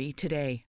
1-888-RECOVERY today.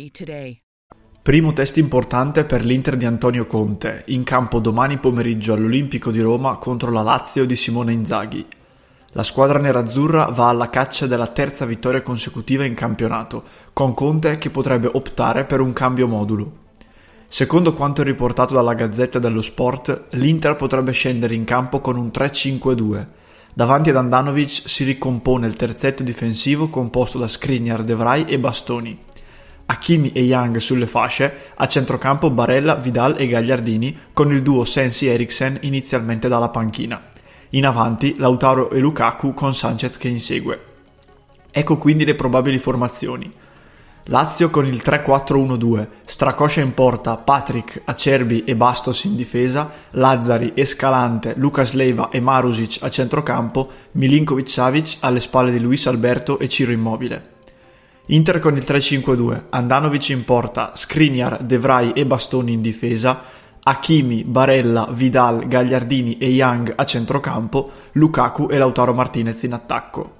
1-888-RECOVERY today. Primo test importante per l'Inter di Antonio Conte, in campo domani pomeriggio all'Olimpico di Roma contro la Lazio di Simone Inzaghi. La squadra nerazzurra va alla caccia della terza vittoria consecutiva in campionato, con Conte che potrebbe optare per un cambio modulo. Secondo quanto riportato dalla Gazzetta dello Sport, l'Inter potrebbe scendere in campo con un 3-5-2. Davanti ad Andanovic si ricompone il terzetto difensivo composto da Skriniar, De Vrij e Bastoni. Hakimi e Young sulle fasce, a centrocampo Barella, Vidal e Gagliardini con il duo Sensi-Eriksen inizialmente dalla panchina. In avanti Lautaro e Lukaku con Sanchez che insegue. Ecco quindi le probabili formazioni. Lazio con il 3-4-1-2, Stracoscia in porta, Patrick, Acerbi e Bastos in difesa, Lazzari, Escalante, Lucas Leiva e Marusic a centrocampo, Milinkovic-Savic alle spalle di Luis Alberto e Ciro Immobile. Inter con il 3-5-2, Andanovic in porta, Skriniar, De Vrij e Bastoni in difesa, Hakimi, Barella, Vidal, Gagliardini e Young a centrocampo, Lukaku e Lautaro Martinez in attacco.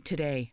today.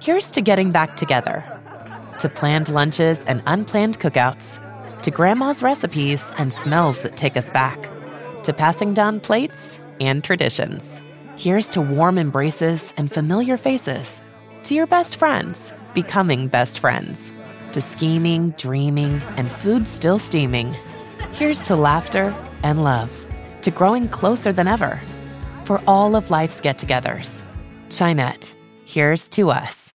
Here's to getting back together, to planned lunches and unplanned cookouts, to grandma's recipes and smells that take us back, to passing down plates and traditions. Here's to warm embraces and familiar faces, to your best friends becoming best friends, to scheming, dreaming, and food still steaming. Here's to laughter and love, to growing closer than ever. For all of life's get togethers, Chinette, here's to us.